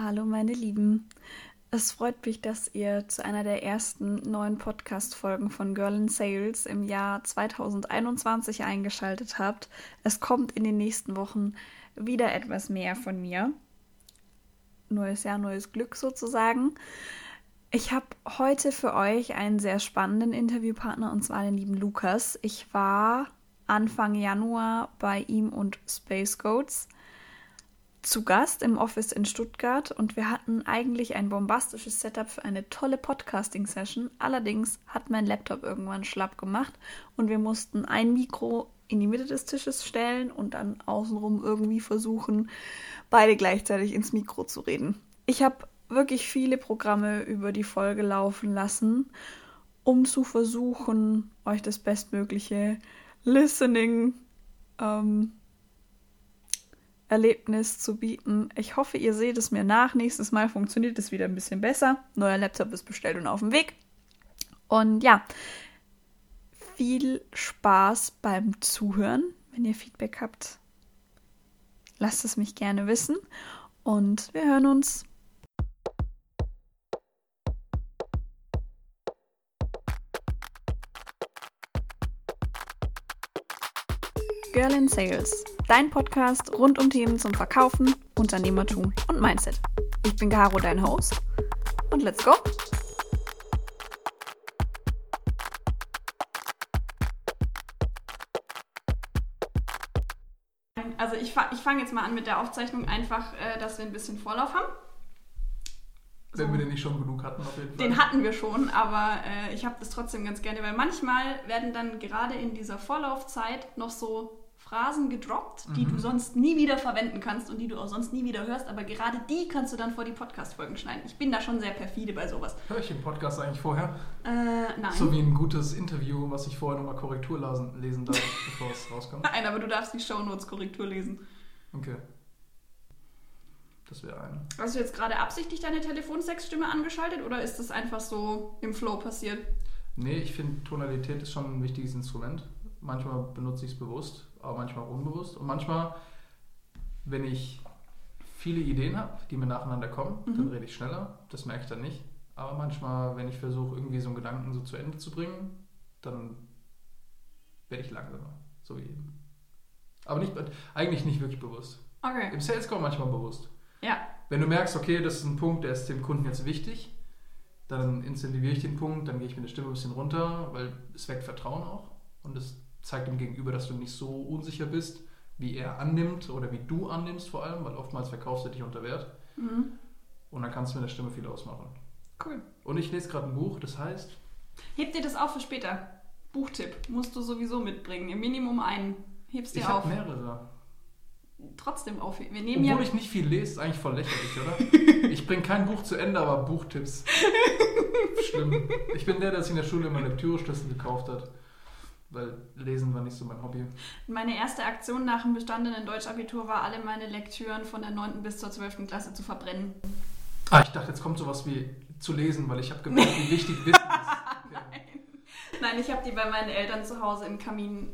Hallo meine Lieben. Es freut mich, dass ihr zu einer der ersten neuen Podcast-Folgen von Girl in Sales im Jahr 2021 eingeschaltet habt. Es kommt in den nächsten Wochen wieder etwas mehr von mir. Neues Jahr, neues Glück sozusagen. Ich habe heute für euch einen sehr spannenden Interviewpartner und zwar den lieben Lukas. Ich war Anfang Januar bei ihm und Space Goats zu Gast im Office in Stuttgart und wir hatten eigentlich ein bombastisches Setup für eine tolle Podcasting-Session. Allerdings hat mein Laptop irgendwann schlapp gemacht und wir mussten ein Mikro in die Mitte des Tisches stellen und dann außenrum irgendwie versuchen, beide gleichzeitig ins Mikro zu reden. Ich habe wirklich viele Programme über die Folge laufen lassen, um zu versuchen, euch das bestmögliche Listening ähm, Erlebnis zu bieten. Ich hoffe, ihr seht es mir nach. Nächstes Mal funktioniert es wieder ein bisschen besser. Neuer Laptop ist bestellt und auf dem Weg. Und ja, viel Spaß beim Zuhören. Wenn ihr Feedback habt, lasst es mich gerne wissen. Und wir hören uns. Girl in Sales, dein Podcast rund um Themen zum Verkaufen, Unternehmertum und Mindset. Ich bin Caro, dein Host. Und let's go! Also ich, ich fange jetzt mal an mit der Aufzeichnung, einfach, äh, dass wir ein bisschen Vorlauf haben. So. Wenn wir den nicht schon genug hatten, auf jeden Fall. Den hatten wir schon, aber äh, ich habe das trotzdem ganz gerne, weil manchmal werden dann gerade in dieser Vorlaufzeit noch so Phrasen gedroppt, die mhm. du sonst nie wieder verwenden kannst und die du auch sonst nie wieder hörst, aber gerade die kannst du dann vor die Podcast-Folgen schneiden. Ich bin da schon sehr perfide bei sowas. Höre ich den Podcast eigentlich vorher? Äh, nein. So wie ein gutes Interview, was ich vorher nochmal Korrektur lesen darf, bevor es rauskommt? Nein, aber du darfst die Shownotes Korrektur lesen. Okay. Das wäre eine. Hast du jetzt gerade absichtlich deine Telefonsexstimme angeschaltet oder ist das einfach so im Flow passiert? Nee, ich finde Tonalität ist schon ein wichtiges Instrument. Manchmal benutze ich es bewusst aber manchmal auch unbewusst. Und manchmal, wenn ich viele Ideen habe, die mir nacheinander kommen, mhm. dann rede ich schneller. Das merke ich dann nicht. Aber manchmal, wenn ich versuche, irgendwie so einen Gedanken so zu Ende zu bringen, dann werde ich langsamer. So wie eben. Aber nicht, eigentlich nicht wirklich bewusst. Okay. Im Sales Call manchmal bewusst. Ja. Wenn du merkst, okay, das ist ein Punkt, der ist dem Kunden jetzt wichtig, dann incentiviere ich den Punkt, dann gehe ich mit der Stimme ein bisschen runter, weil es weckt Vertrauen auch. Und es zeigt dem Gegenüber, dass du nicht so unsicher bist, wie er annimmt oder wie du annimmst vor allem, weil oftmals verkaufst du dich unter Wert. Mhm. Und dann kannst du mit der Stimme viel ausmachen. Cool. Und ich lese gerade ein Buch, das heißt. Heb dir das auf für später. Buchtipp musst du sowieso mitbringen. Im Minimum einen. Hebst dir ich auf. Ich habe mehrere. Trotzdem auf. Wir nehmen Obwohl ja ich nicht viel lese, ist eigentlich voll lächerlich, oder? ich bringe kein Buch zu Ende, aber Buchtipps. Schlimm. Ich bin der, der sich in der Schule immer Lektüreschlüssel gekauft hat weil Lesen war nicht so mein Hobby. Meine erste Aktion nach dem bestandenen Deutschabitur war, alle meine Lektüren von der 9. bis zur 12. Klasse zu verbrennen. Ah, ich dachte, jetzt kommt sowas wie zu lesen, weil ich habe gemerkt, wie wichtig Wissen ist. Nein. Nein, ich habe die bei meinen Eltern zu Hause im Kamin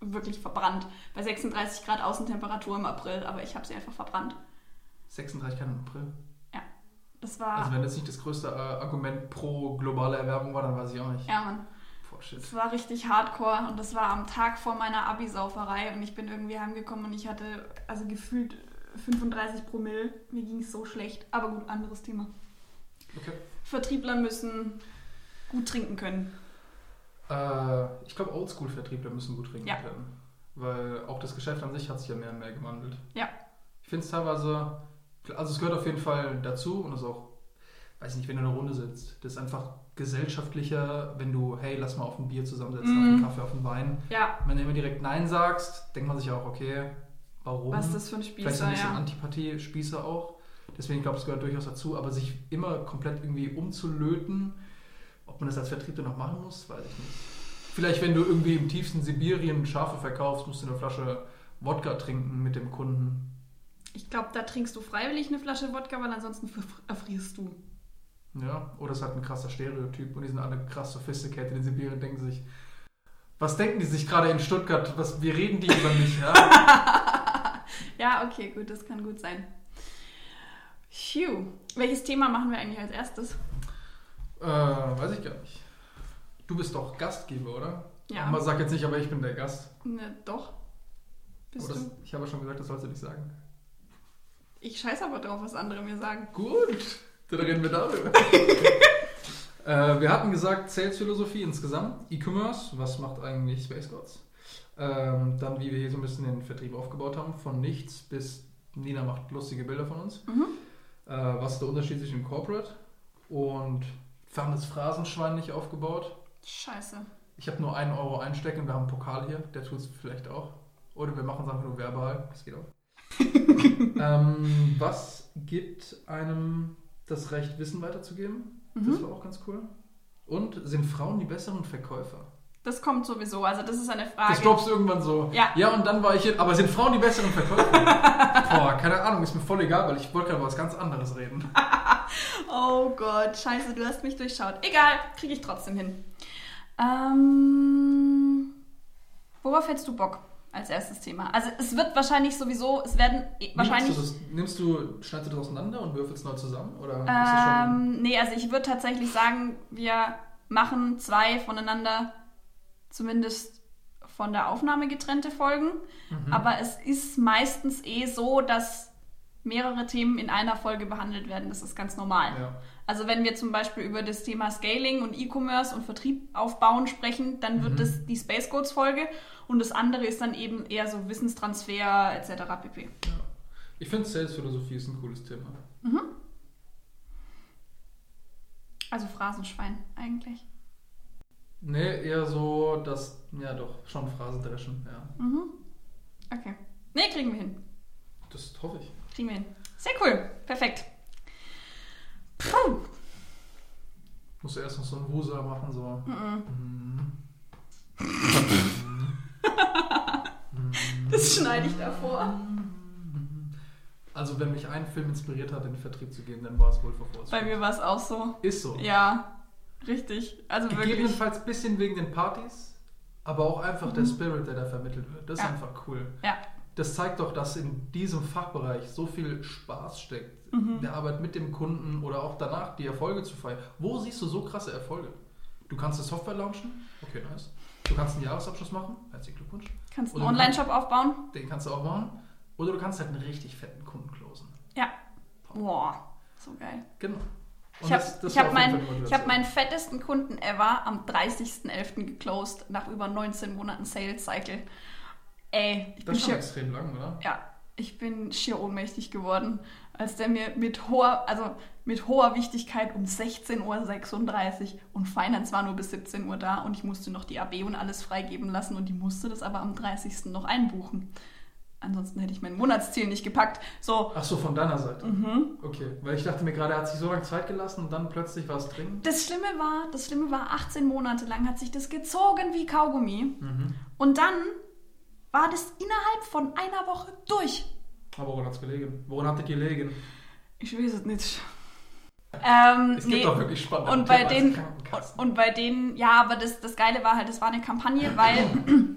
wirklich verbrannt. Bei 36 Grad Außentemperatur im April, aber ich habe sie einfach verbrannt. 36 Grad im April? Ja. Das war. Also, wenn das nicht das größte äh, Argument pro globale Erwärmung war, dann weiß ich auch nicht. Ja, Mann. Oh, shit. Es war richtig hardcore und das war am Tag vor meiner Abi-Sauferei und ich bin irgendwie heimgekommen und ich hatte also gefühlt 35 Promille. Mir ging es so schlecht. Aber gut, anderes Thema. Okay. Vertriebler müssen gut trinken können. Äh, ich glaube, Oldschool-Vertriebler müssen gut trinken ja. können. Weil auch das Geschäft an sich hat sich ja mehr und mehr gewandelt. Ja. Ich finde es teilweise, also es gehört auf jeden Fall dazu und es ist auch, weiß ich nicht, wenn du in einer Runde sitzt, das ist einfach gesellschaftlicher, wenn du, hey, lass mal auf ein Bier zusammensetzen, mm. auf einen mhm. Kaffee, auf einen Wein. Ja. Wenn du immer direkt Nein sagst, denkt man sich auch, okay, warum? Was ist das für ein Spießer? Vielleicht ein bisschen ja. Antipathie, Spießer auch. Deswegen glaube ich, es gehört durchaus dazu, aber sich immer komplett irgendwie umzulöten, ob man das als Vertriebler noch machen muss, weiß ich nicht. Vielleicht, wenn du irgendwie im tiefsten Sibirien Schafe verkaufst, musst du eine Flasche Wodka trinken mit dem Kunden. Ich glaube, da trinkst du freiwillig eine Flasche Wodka, weil ansonsten erfrierst du. Ja, oder es hat ein krasser Stereotyp und die sind alle krass sophisticated in Sibirien, denken sich, was denken die sich gerade in Stuttgart? Was, wie reden die über mich? Ja? ja, okay, gut, das kann gut sein. Phew. Welches Thema machen wir eigentlich als erstes? Äh, weiß ich gar nicht. Du bist doch Gastgeber, oder? Ja. Aber sag jetzt nicht, aber ich bin der Gast. Ne, doch. Bist das, du? ich habe schon gesagt, das sollst du nicht sagen. Ich scheiß aber drauf, was andere mir sagen. Gut, dann reden wir darüber. äh, wir hatten gesagt, Sales-Philosophie insgesamt, E-Commerce, was macht eigentlich Space Gods? Ähm, dann, wie wir hier so ein bisschen den Vertrieb aufgebaut haben, von nichts bis Nina macht lustige Bilder von uns. Mhm. Äh, was ist der Unterschied zwischen Corporate und wir haben das Phrasenschwein nicht aufgebaut. Scheiße. Ich habe nur einen Euro einstecken wir haben einen Pokal hier, der tut es vielleicht auch. Oder wir machen es einfach nur verbal, das geht auch. ähm, was gibt einem das Recht, Wissen weiterzugeben? Das Mhm. war auch ganz cool. Und sind Frauen die besseren Verkäufer? Das kommt sowieso. Also das ist eine Das Frage. glaubst du irgendwann so. Ja. Ja, und dann war ich hier. Aber sind Frauen die besseren Verkäufer? Boah, keine Ahnung, ist mir voll egal, weil ich wollte gerade über was ganz anderes reden. Oh Gott, scheiße, du hast mich durchschaut. Egal, kriege ich trotzdem hin. Ähm, worauf hättest du Bock als erstes Thema? Also es wird wahrscheinlich sowieso, es werden wahrscheinlich... Nimmst du, das, nimmst du, schneidest du das auseinander und würfelst neu zusammen? Oder. Ähm, nee, also ich würde tatsächlich sagen, wir machen zwei voneinander zumindest von der Aufnahme getrennte Folgen. Mhm. Aber es ist meistens eh so, dass mehrere Themen in einer Folge behandelt werden. Das ist ganz normal. Ja. Also wenn wir zum Beispiel über das Thema Scaling und E-Commerce und Vertrieb aufbauen sprechen, dann wird Mhm. das die Space Codes Folge und das andere ist dann eben eher so Wissenstransfer etc. pp. ja. Ich finde Sales-Philosophie ist ein cooles Thema. Also Phrasenschwein eigentlich. Nee, eher so, dass. Ja, doch, schon Phrasendreschen, ja. Mhm. Okay. Nee, kriegen wir hin. Das hoffe ich. Kriegen wir hin. Sehr cool. Perfekt. Puh. Musst du erst noch so einen Wuser machen, so. Mhm. Mhm. Das schneide ich davor. Also, wenn mich ein Film inspiriert hat, in den Vertrieb zu gehen, dann war es wohl vor Bei mir war es auch so. Ist so. Ja, richtig. Also. Gegebenenfalls ein bisschen wegen den Partys, aber auch einfach der Mhm. Spirit, der da vermittelt wird. Das ist Ja. einfach cool. Ja. Das zeigt doch, dass in diesem Fachbereich so viel Spaß steckt. Mhm. Der Arbeit mit dem Kunden oder auch danach die Erfolge zu feiern. Wo siehst du so krasse Erfolge? Du kannst eine Software launchen, okay, nice. Du kannst einen Jahresabschluss machen, herzlichen Glückwunsch. Kannst einen Online-Shop aufbauen? Den kannst du auch machen. Oder du kannst halt einen richtig fetten Kunden closen. Ja. Boah, so geil. Genau. Und Ich habe hab mein, ich hab meinen fettesten Kunden ever am 30.11. geclosed nach über 19 Monaten Sales Cycle. Ey, ich bin Das ist schon extrem lang, oder? ja, ich bin schier ohnmächtig geworden, als der mir mit hoher, also mit hoher Wichtigkeit um 16.36 Uhr und Finance war nur bis 17 Uhr da und ich musste noch die AB und alles freigeben lassen und die musste das aber am 30. noch einbuchen. Ansonsten hätte ich mein Monatsziel nicht gepackt. So, Ach so, von deiner Seite. mhm. Okay, weil ich dachte mir gerade, er hat sich so lange Zeit gelassen und dann plötzlich war es dringend. Das Schlimme war, das Schlimme war, 18 Monate lang hat sich das gezogen wie Kaugummi. Mhm. Und dann war das innerhalb von einer Woche durch. Aber woran hat es gelegen? Woran hat es gelegen? Ich weiß es nicht. Ähm, Es gibt nee. auch wirklich spannende Und bei Themen als denen, Krankenkassen. und bei denen, ja, aber das, das Geile war halt, es war eine Kampagne, weil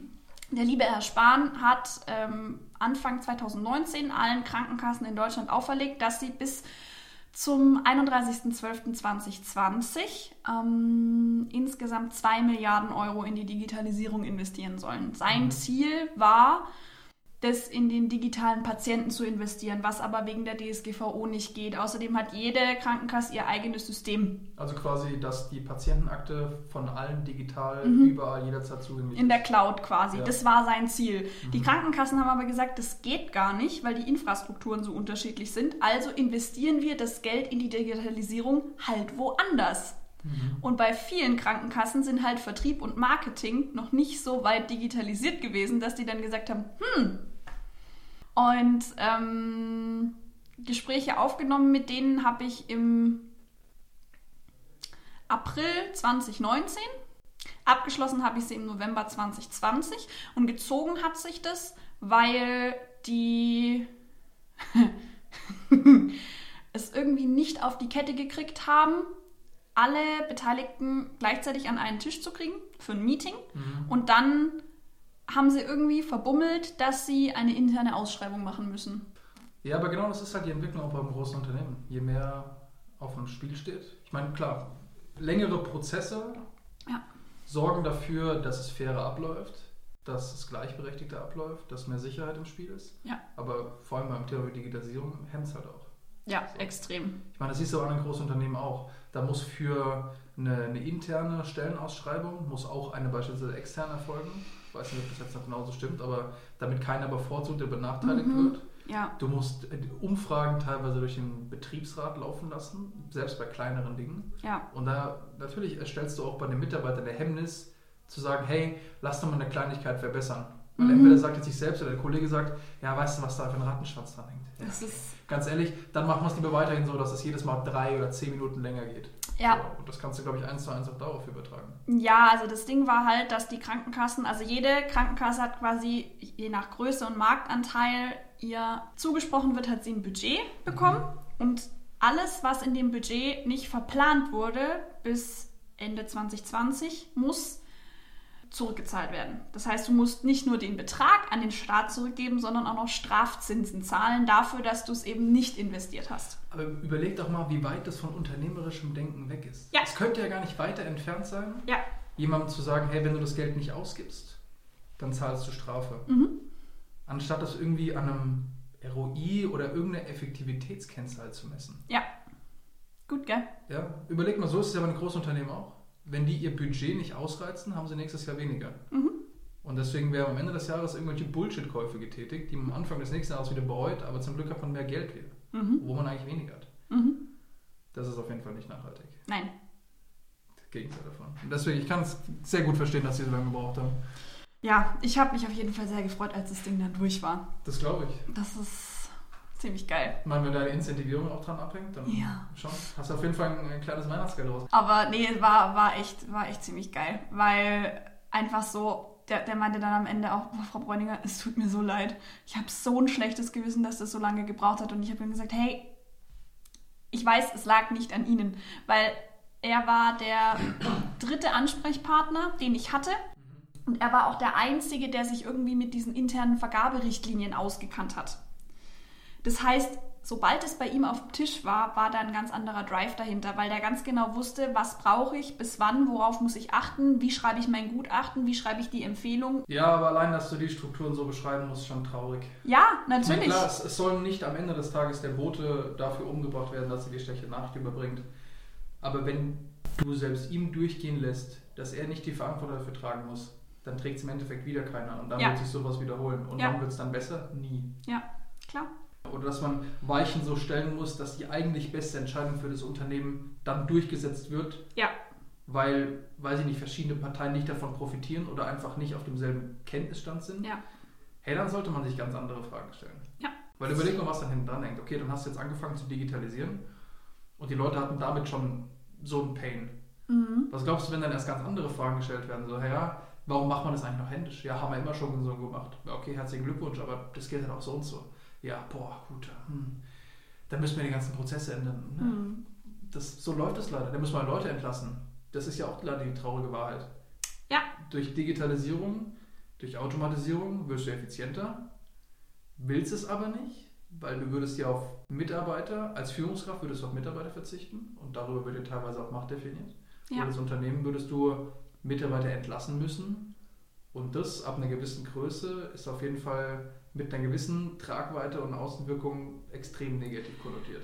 der liebe Herr Spahn hat ähm, Anfang 2019 allen Krankenkassen in Deutschland auferlegt, dass sie bis zum 31.12.2020 ähm, insgesamt 2 Milliarden Euro in die Digitalisierung investieren sollen. Sein Mhm. Ziel war, das in den digitalen Patienten zu investieren, was aber wegen der DSGVO nicht geht. Außerdem hat jede Krankenkasse ihr eigenes System Also quasi, dass die Patientenakte von allen digital Mhm. überall jederzeit zugänglich in der Cloud quasi. Ja. Das war sein Ziel. Die Mhm. Krankenkassen haben aber gesagt, das geht gar nicht, weil die Infrastrukturen so unterschiedlich sind. Also investieren wir das Geld in die Digitalisierung halt woanders. Mhm. Und bei vielen Krankenkassen sind halt Vertrieb und Marketing noch nicht so weit digitalisiert gewesen, dass die dann gesagt haben, hm. Und ähm, Gespräche aufgenommen mit denen habe ich im April 2019. Abgeschlossen habe ich sie im November 2020 und gezogen hat sich das, weil die es irgendwie nicht auf die Kette gekriegt haben, alle Beteiligten gleichzeitig an einen Tisch zu kriegen für ein Meeting. Mhm. Und dann haben sie irgendwie verbummelt, dass sie eine interne Ausschreibung machen müssen. Ja, aber genau das ist halt die Entwicklung auch beim großen Unternehmen. Je mehr auf dem Spiel steht. Ich meine, klar, längere Prozesse Ja. sorgen dafür, dass es fairer abläuft, dass es gleichberechtigter abläuft, dass mehr Sicherheit im Spiel ist. Ja. Aber vor allem beim Thema Digitalisierung hemmt es halt auch. Ja, extrem. Ich meine, das siehst du auch an den großen Unternehmen auch. Da muss für eine, eine interne Stellenausschreibung, muss auch eine beispielsweise extern erfolgen. Ich weiß nicht, ob das jetzt noch genauso stimmt, aber damit keiner bevorzugt oder benachteiligt Mhm. wird. Ja, Du musst äh, Umfragen teilweise durch den Betriebsrat laufen lassen, selbst bei kleineren Dingen. ja, Und da natürlich erstellst du auch bei den Mitarbeitern der Hemmnis zu sagen, hey, lass doch mal eine Kleinigkeit verbessern. Weil Mhm. entweder sagt er sich selbst oder der Kollege sagt, ja, weißt du, was da für ein Rattenschwanz dran hängt. Ja. das ist, Ganz ehrlich, dann machen wir es lieber weiterhin so, dass es jedes Mal drei oder zehn Minuten länger geht. ja. So, und das kannst du, glaube ich, eins zu eins auch darauf übertragen. Ja, also das Ding war halt, dass die Krankenkassen, also jede Krankenkasse hat quasi je nach Größe und Marktanteil ihr zugesprochen wird, hat sie ein Budget bekommen und alles, was in dem Budget nicht verplant wurde bis Ende 2020, muss zurückgezahlt werden. Das heißt, du musst nicht nur den Betrag an den Staat zurückgeben, sondern auch noch Strafzinsen zahlen dafür, dass du es eben nicht investiert hast. Aber überleg doch mal, wie weit das von unternehmerischem Denken weg ist. Ja. Es könnte ja gar nicht weiter entfernt sein, Ja. jemandem zu sagen, hey, wenn du das Geld nicht ausgibst, dann zahlst du Strafe. Mhm. Anstatt das irgendwie an einem ROI oder irgendeine Effektivitätskennzahl zu messen. Ja. Gut, gell? Ja, überleg mal, so ist es ja bei den Großunternehmen auch. Wenn die ihr Budget nicht ausreizen, haben sie nächstes Jahr weniger. Mhm. Und deswegen werden am Ende des Jahres irgendwelche Bullshit-Käufe getätigt, die man am Anfang des nächsten Jahres wieder bereut, aber zum Glück hat man mehr Geld wieder, Mhm. wo man eigentlich weniger hat. Mhm. Das ist auf jeden Fall nicht nachhaltig. Nein. Das Gegenteil davon. Und deswegen, ich kann es sehr gut verstehen, dass sie so lange gebraucht haben. Ja, ich habe mich auf jeden Fall sehr gefreut, als das Ding dann durch war. Das glaube ich. Das ist ziemlich geil. Ich meine, wenn deine Incentivierung auch dran abhängt, dann Ja. schon. Hast du auf jeden Fall ein, ein kleines Weihnachtsgeld raus. Aber nee, war, war, echt, war echt ziemlich geil. Weil einfach so, der, der meinte dann am Ende auch, "Boah, Frau Bräuninger, es tut mir so leid. Ich habe so ein schlechtes Gewissen, dass das so lange gebraucht hat. Und ich habe ihm gesagt, hey, ich weiß, es lag nicht an Ihnen. Weil er war der dritte Ansprechpartner, den ich hatte. Und er war auch der Einzige, der sich irgendwie mit diesen internen Vergaberichtlinien ausgekannt hat. Das heißt, sobald es bei ihm auf dem Tisch war, war da ein ganz anderer Drive dahinter, weil der ganz genau wusste, was brauche ich, bis wann, worauf muss ich achten, wie schreibe ich mein Gutachten, wie schreibe ich die Empfehlung. Ja, aber allein, dass du die Strukturen so beschreiben musst, ist schon traurig. Ja, meine, natürlich. klar, es, es soll nicht am Ende des Tages der Bote dafür umgebracht werden, dass er die schlechte Nachricht überbringt. Aber wenn du selbst ihm durchgehen lässt, dass er nicht die Verantwortung dafür tragen muss, dann trägt es im Endeffekt wieder keiner. Und dann Ja. wird sich sowas wiederholen. Und Ja. wann wird es dann besser? Nie. Ja, klar. Oder dass man Weichen so stellen muss, dass die eigentlich beste Entscheidung für das Unternehmen dann durchgesetzt wird, Ja, weil, weiß ich nicht, verschiedene Parteien nicht davon profitieren oder einfach nicht auf demselben Kenntnisstand sind. ja, Hey, dann sollte man sich ganz andere Fragen stellen. Ja. Weil überleg mal, was dann hinten dran hängt. Okay, dann hast du jetzt angefangen zu digitalisieren und die Leute hatten damit schon so einen Pain. mhm. Was glaubst du, wenn dann erst ganz andere Fragen gestellt werden? So, hey, ja, warum macht man das eigentlich noch händisch? Ja, haben wir immer schon so gemacht. Okay, herzlichen Glückwunsch, aber das geht halt auch so und so. Ja, boah, gut. Hm. Dann müssen wir die ganzen Prozesse ändern. Ne? Mhm. Das, so läuft es leider. Da müssen wir Leute entlassen. Das ist ja auch leider die traurige Wahrheit. Ja. Durch Digitalisierung, durch Automatisierung wirst du effizienter, willst es aber nicht, weil du würdest ja auf Mitarbeiter, als Führungskraft würdest du auf Mitarbeiter verzichten und darüber wird ja teilweise auch Macht definiert. Ja. Oder als Unternehmen würdest du Mitarbeiter entlassen müssen und das ab einer gewissen Größe ist auf jeden Fall mit einer gewissen Tragweite und Außenwirkung extrem negativ konnotiert.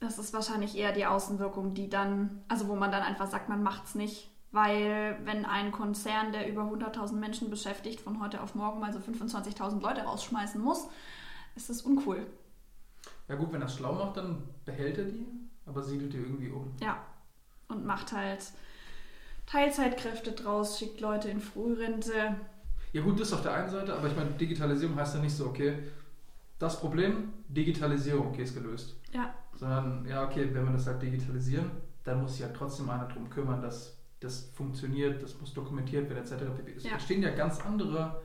Das ist wahrscheinlich eher die Außenwirkung, die dann, also wo man dann einfach sagt, man macht's nicht. Weil wenn ein Konzern, der über 100.000 Menschen beschäftigt, von heute auf morgen mal so 25.000 Leute rausschmeißen muss, ist das uncool. Ja gut, wenn er es schlau macht, dann behält er die, aber siedelt die irgendwie um. Ja. Und macht halt Teilzeitkräfte draus, schickt Leute in Frührente. Ja gut, das auf der einen Seite, aber ich meine, Digitalisierung heißt ja nicht so, okay, das Problem, Digitalisierung, okay, ist gelöst. Ja. Sondern, ja, okay, wenn wir das halt digitalisieren, dann muss sich ja trotzdem einer darum kümmern, dass das funktioniert, das muss dokumentiert werden, etc. pp. Es Ja. entstehen ja ganz andere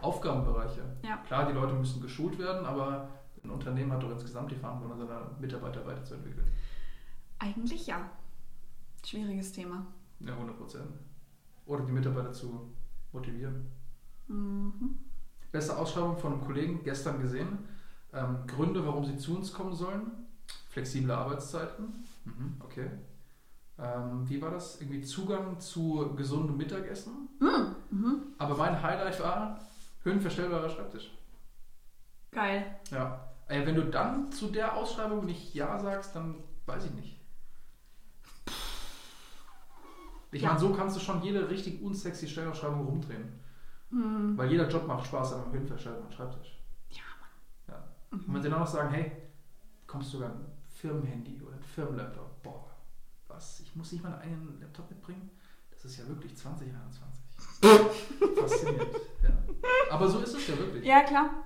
Aufgabenbereiche. Ja. Klar, die Leute müssen geschult werden, aber ein Unternehmen hat doch insgesamt die Verantwortung, seine Mitarbeiter weiterzuentwickeln. Eigentlich ja. Schwieriges Thema. Ja, 100 Prozent. Oder die Mitarbeiter zu motivieren. Mhm. Beste Ausschreibung von einem Kollegen gestern gesehen. Ähm, Gründe, warum sie zu uns kommen sollen. Flexible Arbeitszeiten. Mhm, okay. Ähm, wie war das? Irgendwie Zugang zu gesundem Mittagessen. Mhm. Mhm. Aber mein Highlight war höhenverstellbarer Schreibtisch. Geil. Ja. Ey, wenn du dann zu der Ausschreibung nicht Ja sagst, dann weiß ich nicht. Ich Ja. meine, so kannst du schon jede richtig unsexy Stellenausschreibung rumdrehen. Mhm. Weil jeder Job macht Spaß an einem höhenverstellbaren Schreibtisch. Ja, Ja. Mhm. Und wenn sie dann noch sagen, hey, kommst du sogar ein Firmenhandy oder ein Firmenlaptop? Boah, was? Ich muss nicht meinen eigenen Laptop mitbringen? Das ist ja wirklich 2021. Faszinierend. Ja. Aber so ist es ja wirklich. Ja, klar.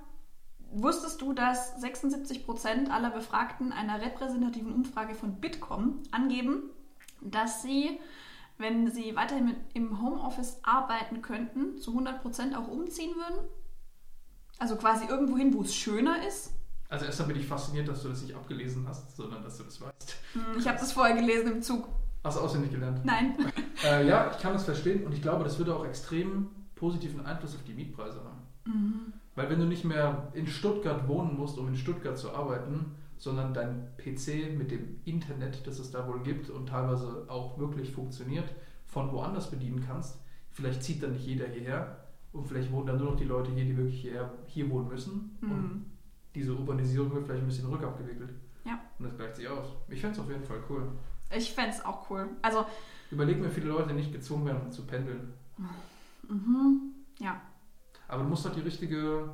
Wusstest du, dass 76% aller Befragten einer repräsentativen Umfrage von Bitkom angeben, dass sie, wenn sie weiterhin mit, im Homeoffice arbeiten könnten, zu 100% auch umziehen würden? Also quasi irgendwo hin, wo es schöner ist? Also erstmal bin ich fasziniert, dass du das nicht abgelesen hast, sondern dass du das weißt. Hm, Ich habe das vorher gelesen im Zug. Hast du auswendig gelernt? Nein. Äh, ja, ich kann das verstehen und ich glaube, das würde auch extrem positiven Einfluss auf die Mietpreise haben. Mhm. Weil wenn du nicht mehr in Stuttgart wohnen musst, um in Stuttgart zu arbeiten, sondern dein PC mit dem Internet, das es da wohl gibt und teilweise auch wirklich funktioniert, von woanders bedienen kannst, vielleicht zieht dann nicht jeder hierher und vielleicht wohnen dann nur noch die Leute hier, die wirklich hierher, hier wohnen müssen. Und Mhm. diese Urbanisierung wird vielleicht ein bisschen rückabgewickelt. Ja. Und das gleicht sich aus. Ich fände es auf jeden Fall cool. Ich fände es auch cool. Also, Überleg mir, viele Leute nicht gezwungen werden zu pendeln. mhm. ja. Aber du musst halt die richtige,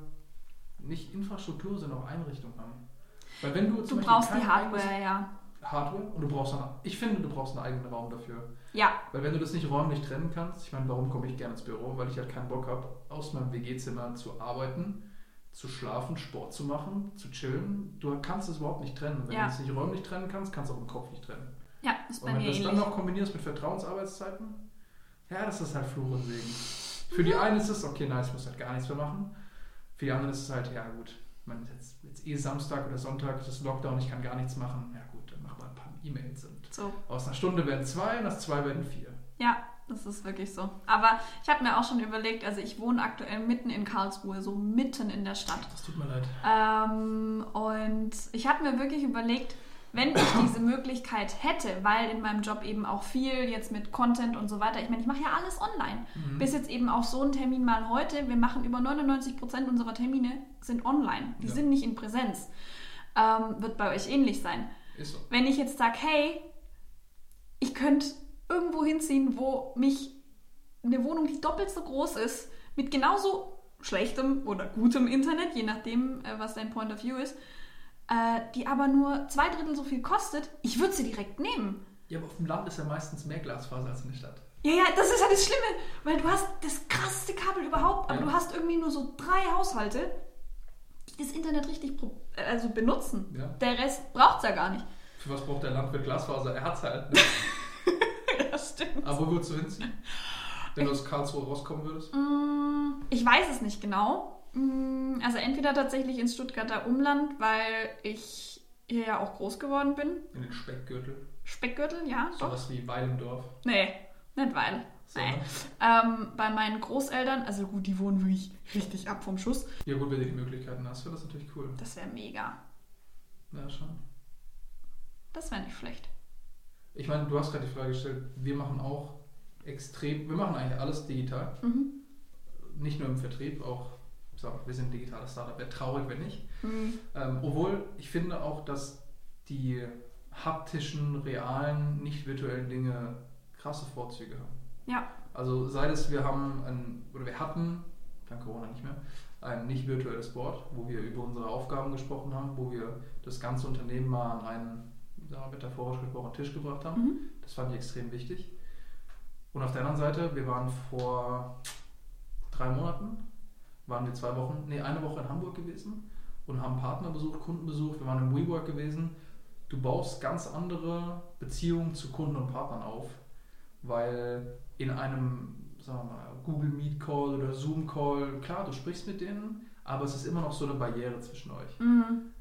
nicht Infrastruktur, sondern auch Einrichtung haben. Weil wenn du Du brauchst die Hardware, ja. Hardware und du brauchst dann, ich finde, du brauchst einen eigenen Raum dafür. Ja, Weil wenn du das nicht räumlich trennen kannst, ich meine, warum komme ich gerne ins Büro? Weil ich halt keinen Bock habe, aus meinem WG-Zimmer zu arbeiten, zu schlafen, Sport zu machen, zu chillen. Du kannst es überhaupt nicht trennen. Wenn Ja. du es nicht räumlich trennen kannst, kannst du auch im Kopf nicht trennen. ja, ist bei Und wenn mir du das dann noch kombinierst mit Vertrauensarbeitszeiten, ja, das ist halt Fluch und Segen. Für die einen ist es, okay, nice, ich muss halt gar nichts mehr machen. Für die anderen ist es halt, ja gut, ich meine, jetzt, jetzt eh Samstag oder Sonntag, das Lockdown, ich kann gar nichts machen. Ja gut, dann mach mal ein paar E-Mails und So. aus einer Stunde werden zwei und aus zwei werden vier. Ja, das ist wirklich so. Aber ich habe mir auch schon überlegt, also ich wohne aktuell mitten in Karlsruhe, so mitten in der Stadt. Das tut mir leid. Ähm, und ich habe mir wirklich überlegt, wenn ich diese Möglichkeit hätte, weil in meinem Job eben auch viel jetzt mit Content und so weiter, ich meine, ich mache ja alles online. Mhm. Bis jetzt eben auch so ein Termin mal heute, wir machen über 99% unserer Termine sind online, die Ja. sind nicht in Präsenz. Ähm, wird bei euch ähnlich sein. Ist so. Wenn ich jetzt sage, hey, ich könnte irgendwo hinziehen, wo mich eine Wohnung, die doppelt so groß ist, mit genauso schlechtem oder gutem Internet, je nachdem, äh, was dein Point of View ist, äh, die aber nur zwei Drittel so viel kostet, ich würde sie direkt nehmen. Ja, aber auf dem Land ist ja meistens mehr Glasfaser als in der Stadt. Ja, ja, das ist ja das Schlimme, weil du hast das krasseste Kabel überhaupt, aber Ja. du hast irgendwie nur so drei Haushalte, die das Internet richtig äh, also benutzen. Ja. Der Rest braucht es ja gar nicht. Für was braucht der Landwirt Glasfaser? Er hat's halt. Ne? Ja, stimmt. aber wo würdest du hinziehen? Wenn du aus Karlsruhe rauskommen würdest? Mm, Ich weiß es nicht genau. Mm, Also entweder tatsächlich ins Stuttgarter Umland, weil ich hier ja auch groß geworden bin. In den Speckgürtel? Speckgürtel, ja, doch. Sowas wie Weilendorf. Nee, nicht weil. So, Nee. ne? Ähm, bei meinen Großeltern, also gut, die wohnen wirklich richtig ab vom Schuss. Ja gut, wenn du die Möglichkeiten hast, wäre das natürlich cool. Das wäre mega. Ja, schon. Das wäre nicht schlecht. Ich meine, du hast gerade die Frage gestellt, wir machen auch extrem, wir machen eigentlich alles digital. Mhm. Nicht nur im Vertrieb, auch, so, wir sind ein digitales Startup. Wäre traurig, wenn nicht. Mhm. Ähm, obwohl, ich finde auch, dass die haptischen, realen, nicht virtuellen Dinge krasse Vorzüge haben. Ja. Also sei es, wir haben ein, oder wir hatten, dank Corona nicht mehr, ein nicht virtuelles Board, wo wir über unsere Aufgaben gesprochen haben, wo wir das ganze Unternehmen mal an einen, sagen wir, metaphorisch gesprochen, Tisch gebracht haben. Mhm. Das fand ich extrem wichtig. Und auf der anderen Seite, wir waren vor drei Monaten, waren wir zwei Wochen, nee, eine Woche in Hamburg gewesen und haben Partner besucht, Kunden besucht, wir waren im WeWork gewesen. Du baust ganz andere Beziehungen zu Kunden und Partnern auf, weil in einem, sagen wir mal, Google Meet Call oder Zoom Call, klar, du sprichst mit denen, aber es ist immer noch so eine Barriere zwischen euch. Mhm.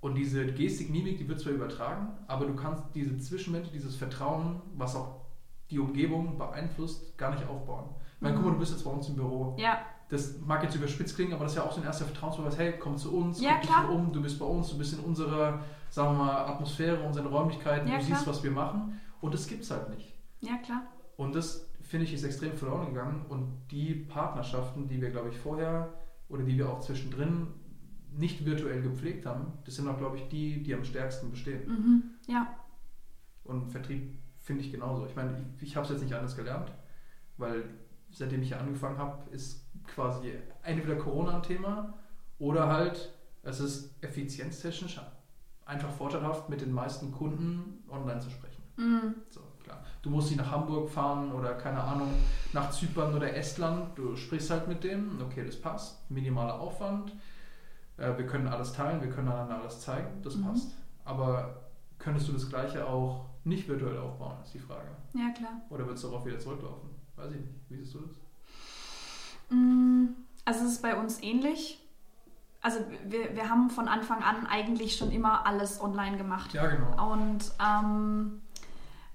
Und diese Gestik, Mimik, die wird zwar übertragen, aber du kannst diese Zwischenmensch, dieses Vertrauen, was auch die Umgebung beeinflusst, gar nicht aufbauen. Ich meine, guck mal, du bist jetzt bei uns im Büro. Ja. Das mag jetzt überspitzt klingen, aber das ist ja auch so ein erster Vertrauensbeweis. Hey, komm zu uns, Ja, guck dich um, du bist bei uns, du bist in unserer, sagen wir mal, Atmosphäre, unseren Räumlichkeiten, Ja, du klar. siehst, was wir machen. Und das gibt es halt nicht. Ja, klar. Und das, finde ich, ist extrem verloren gegangen. Und die Partnerschaften, die wir, glaube ich, vorher oder die wir auch zwischendrin nicht virtuell gepflegt haben, das sind auch, glaube ich, die, die am stärksten bestehen. Mhm. Ja. Und Vertrieb finde ich genauso. Ich meine, ich, ich habe es jetzt nicht anders gelernt, weil seitdem ich hier angefangen habe, ist quasi entweder Corona ein Thema oder halt, es ist effizienztechnisch einfach vorteilhaft, mit den meisten Kunden online zu sprechen. Mhm. So, klar. Du musst nicht nach Hamburg fahren oder keine Ahnung, nach Zypern oder Estland. Du sprichst halt mit denen, okay, das passt. Minimaler Aufwand. Äh, wir können alles teilen, wir können einander alles zeigen, das Mhm. passt. Aber könntest du das Gleiche auch nicht virtuell aufbauen, ist die Frage. Ja, klar. Oder würdest du darauf wieder zurücklaufen? Weiß ich nicht. Wie siehst du das? Mm, Also es ist bei uns ähnlich. Also wir, wir haben von Anfang an eigentlich schon immer alles online gemacht. Ja, genau. Und ähm,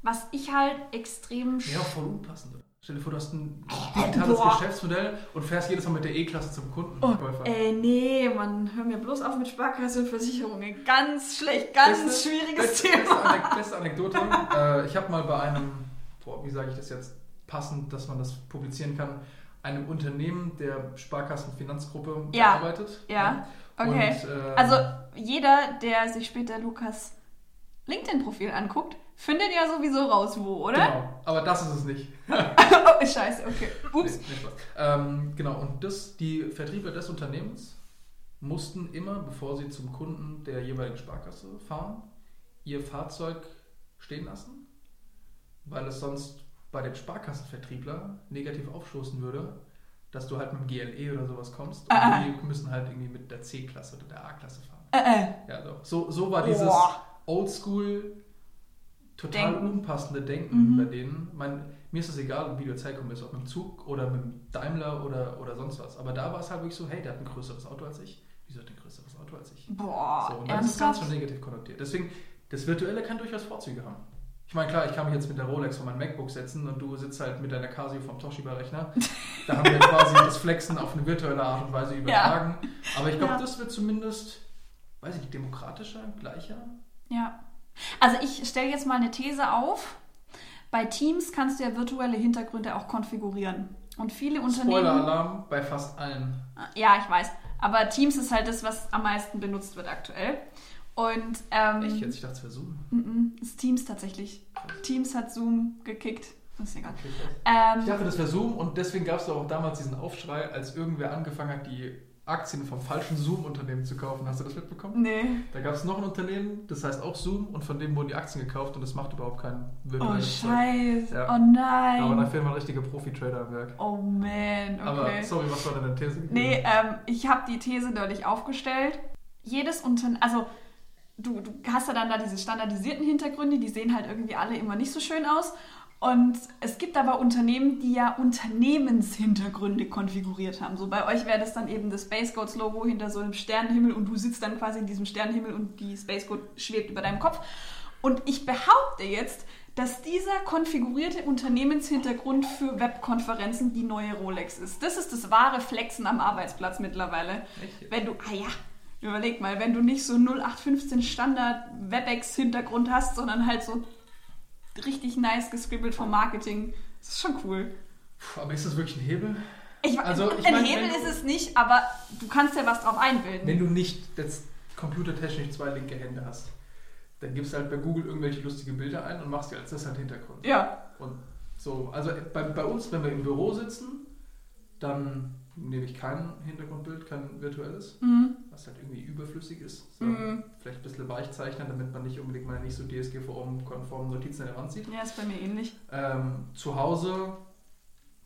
was ich halt extrem... Ja, voll unpassend. Stell dir vor, du hast ein digitales Boah. Geschäftsmodell und fährst jedes Mal mit der E-Klasse zum Kunden. Oh, ey, nee, man, hör mir bloß auf mit Sparkasse und Versicherungen. Ganz schlecht, ganz Beste- schwieriges beste, Thema. Beste, beste Anekdote. äh, ich habe mal bei einem, boah, wie sage ich das jetzt passend, dass man das publizieren kann, einem Unternehmen der Sparkassenfinanzgruppe Ja. gearbeitet. Ja, okay. Und, äh, Also jeder, der sich später Lukas LinkedIn-Profil anguckt, findet ja sowieso raus, wo, oder? Genau, aber das ist es nicht. oh, scheiße, okay. Ups. Nee, nee, ähm, genau, und das, die Vertriebler des Unternehmens mussten immer, bevor sie zum Kunden der jeweiligen Sparkasse fahren, ihr Fahrzeug stehen lassen, weil es sonst bei dem Sparkassenvertriebler negativ aufstoßen würde, dass du halt mit dem GLE oder sowas kommst und Ah, die müssen halt irgendwie mit der C-Klasse oder der A-Klasse fahren. Äh, äh. Ja, doch. So, so war dieses. Oldschool, total Denken. unpassende Denken Mhm. bei denen. Mein, mir ist es egal, wie du jetzt herkommst, bist, ob mit dem Zug oder mit dem Daimler oder, oder sonst was. Aber da war es halt wirklich so, hey, der hat ein größeres Auto als ich. Wieso hat der ein größeres Auto als ich? Boah, so, und dann ist das ganz schon negativ konnotiert. Deswegen, das Virtuelle kann durchaus Vorzüge haben. Ich meine, klar, ich kann mich jetzt mit der Rolex von meinem MacBook setzen und du sitzt halt mit deiner Casio vom Toshiba-Rechner. Da haben wir quasi das Flexen auf eine virtuelle Art und Weise übertragen. Aber ich glaube, Ja. das wird zumindest, weiß ich nicht, demokratischer, gleicher. Ja. Also ich stelle jetzt mal eine These auf. Bei Teams kannst du ja virtuelle Hintergründe auch konfigurieren. Und viele Unternehmen. Spoiler-Alarm bei fast allen. Ja, ich weiß. Aber Teams ist halt das, was am meisten benutzt wird aktuell. Und ähm, Echt jetzt? Ich dachte, es wäre Zoom. mhm, ist Teams tatsächlich. Teams hat Zoom gekickt. Ist egal. Okay. Ähm, Ich dachte, das wäre Zoom und deswegen gab es auch damals diesen Aufschrei, als irgendwer angefangen hat, die Aktien vom falschen Zoom-Unternehmen zu kaufen. Hast du das mitbekommen? nee. Da gab es noch ein Unternehmen, das heißt auch Zoom und von dem wurden die Aktien gekauft und das macht überhaupt keinen Oh, virtuelles Zeug. scheiße. Ja. Oh Aber da nein. fehlen mal richtige Profi-Trader am Werk. Oh man. Okay. Aber sorry, was war denn deine These? Nee, ähm, ich habe die These deutlich aufgestellt. Jedes Unternehmen, also du, du hast ja dann da diese standardisierten Hintergründe, die sehen halt irgendwie alle immer nicht so schön aus. Und es gibt aber Unternehmen, die ja Unternehmenshintergründe konfiguriert haben. So bei euch wäre das dann eben das Space Goats Logo hinter so einem Sternenhimmel und du sitzt dann quasi in diesem Sternenhimmel und die Space Goat schwebt über deinem Kopf. Und ich behaupte jetzt, dass dieser konfigurierte Unternehmenshintergrund für Webkonferenzen die neue Rolex ist. Das ist das wahre Flexen am Arbeitsplatz mittlerweile. Echt? Wenn du, ah ja, überleg mal, wenn du nicht so 0815 Standard WebEx-Hintergrund hast, sondern halt so richtig nice gescribbelt vom Marketing, das ist schon cool. Puh, aber ist das wirklich ein Hebel? Ich, Also, ich ein mein, Hebel ist es nicht, aber du kannst ja was drauf einbilden. Wenn du nicht jetzt computertechnisch zwei linke Hände hast, dann gibst du halt bei Google irgendwelche lustige Bilder ein und machst dir als das halt Hintergrund. ja, Und so, also bei, bei uns, wenn wir im Büro sitzen, dann nehme ich kein Hintergrundbild, kein virtuelles, mhm. was halt irgendwie überflüssig ist. So, Mhm. Vielleicht ein bisschen weichzeichnen, damit man nicht unbedingt mal nicht so DSGVO-konform Notizen an der Wand sieht. ja, ist bei mir ähnlich. Ähm, zu Hause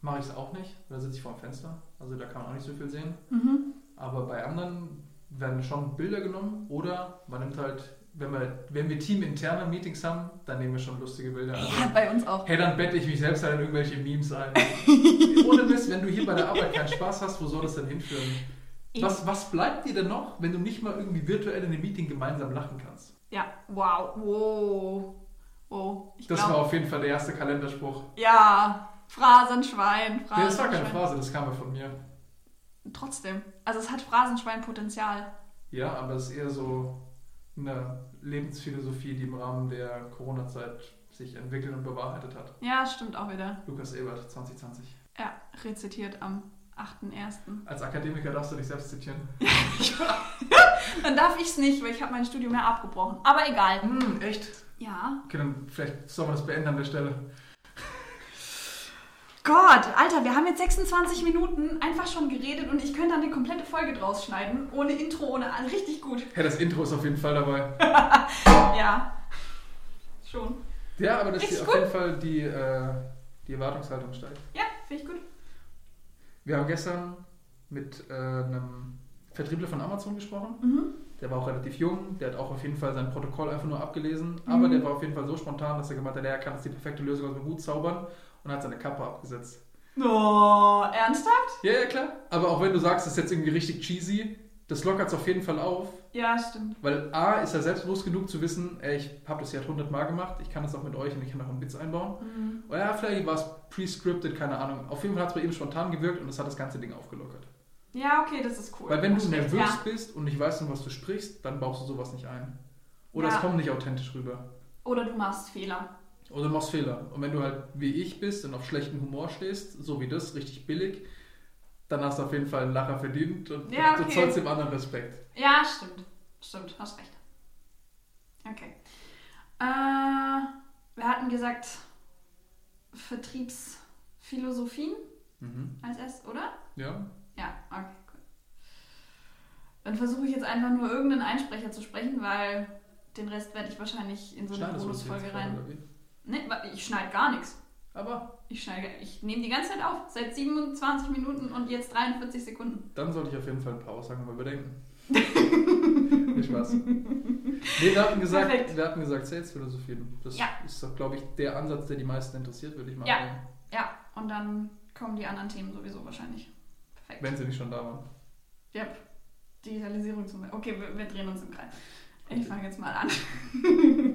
mache ich es auch nicht, da sitze ich vor dem Fenster, also da kann man auch nicht so viel sehen. Mhm. Aber bei anderen werden schon Bilder genommen oder man nimmt halt, wenn wir, wenn wir teaminterne Meetings haben, dann nehmen wir schon lustige Bilder. Also, Ja, bei uns auch. Hey, dann bette ich mich selbst halt in irgendwelche Memes ein. Ohne Mist, wenn du hier bei der Arbeit keinen Spaß hast, wo soll das denn hinführen? Was, was bleibt dir denn noch, wenn du nicht mal irgendwie virtuell in einem Meeting gemeinsam lachen kannst? Ja, wow, wow, wow. Ich Das glaub- war auf jeden Fall der erste Kalenderspruch. Ja, Phrasenschwein, Nee, das war keine Phrasenschwein. Phrase, das kam ja von mir. trotzdem. Also es hat Phrasenschweinpotenzial. Ja, aber es ist eher so eine Lebensphilosophie, die im Rahmen der Corona-Zeit sich entwickelt und bewahrheitet hat. Ja, stimmt auch wieder. Lukas Ebert, 2020. Ja, rezitiert am 8.1. Als Akademiker darfst du dich selbst zitieren. Dann darf ich es nicht, weil ich habe mein Studium ja abgebrochen. Aber egal. Hm, echt? Ja. Okay, dann vielleicht sollen wir das beenden an der Stelle. Gott, Alter, wir haben jetzt 26 Minuten einfach schon geredet und ich könnte dann die komplette Folge draus schneiden. Ohne Intro, ohne all. Richtig gut. Ja, das Intro ist auf jeden Fall dabei. Ja. Schon. Ja, aber Richtig hier auf gut. jeden Fall die, äh, die Erwartungshaltung steigt. Ja, finde ich gut. Wir haben gestern mit äh, einem Vertriebler von Amazon gesprochen. Mhm. Der war auch relativ jung, der hat auch auf jeden Fall sein Protokoll einfach nur abgelesen. Aber Mhm. der war auf jeden Fall so spontan, dass er gemeint hat, er kann jetzt die perfekte Lösung aus dem Hut zaubern und hat seine Kappe abgesetzt. Oh, ernsthaft? Ja, ja, klar. Aber auch wenn du sagst, das ist jetzt irgendwie richtig cheesy, das lockert es auf jeden Fall auf. Ja, stimmt. Weil A ist er selbstbewusst genug zu wissen, ey, ich habe das jetzt hundertmal gemacht, ich kann das auch mit euch und ich kann auch einen Witz einbauen. Mhm. Oder ja, vielleicht war es pre-scripted, keine Ahnung. Auf jeden Fall hat es bei ihm spontan gewirkt und das hat das ganze Ding aufgelockert. Ja, okay, das ist cool. Weil wenn du Hast recht, nervös ja. bist und nicht weißt, um was du sprichst, dann baust du sowas nicht ein. Oder Ja. es kommt nicht authentisch rüber. Oder du machst Fehler. Oder du machst Fehler. Und wenn du halt wie ich bist und auf schlechten Humor stehst, so wie das, richtig billig, dann hast du auf jeden Fall einen Lacher verdient und Ja, du okay. zollst dem anderen Respekt. Ja, stimmt. Stimmt, hast recht. Okay. Äh, wir hatten gesagt, Vertriebsphilosophien Mhm. als erstes, oder? Ja? Ja, okay, gut. Dann versuche ich jetzt einfach nur irgendeinen Einsprecher zu sprechen, weil den Rest werde ich wahrscheinlich in so eine du Bonusfolge rein. Wa- ich schneide gar nichts. Aber Ich schneide, ich nehme die ganze Zeit auf. Seit 27 Minuten und jetzt 43 Sekunden. dann sollte ich auf jeden Fall ein paar Aussagen mal überdenken. Viel Spaß. Nee, wir hatten gesagt, Perfekt. wir hatten gesagt Sales-Philosophien. Das Ja. ist doch, glaube ich, der Ansatz, der die meisten interessiert, würde ich mal Ja. sagen. Ja, und dann kommen die anderen Themen sowieso wahrscheinlich. Perfekt. Wenn sie nicht schon da waren. Ja, Digitalisierung zum Beispiel. Okay, wir, wir drehen uns im Kreis. Ich fange jetzt mal an.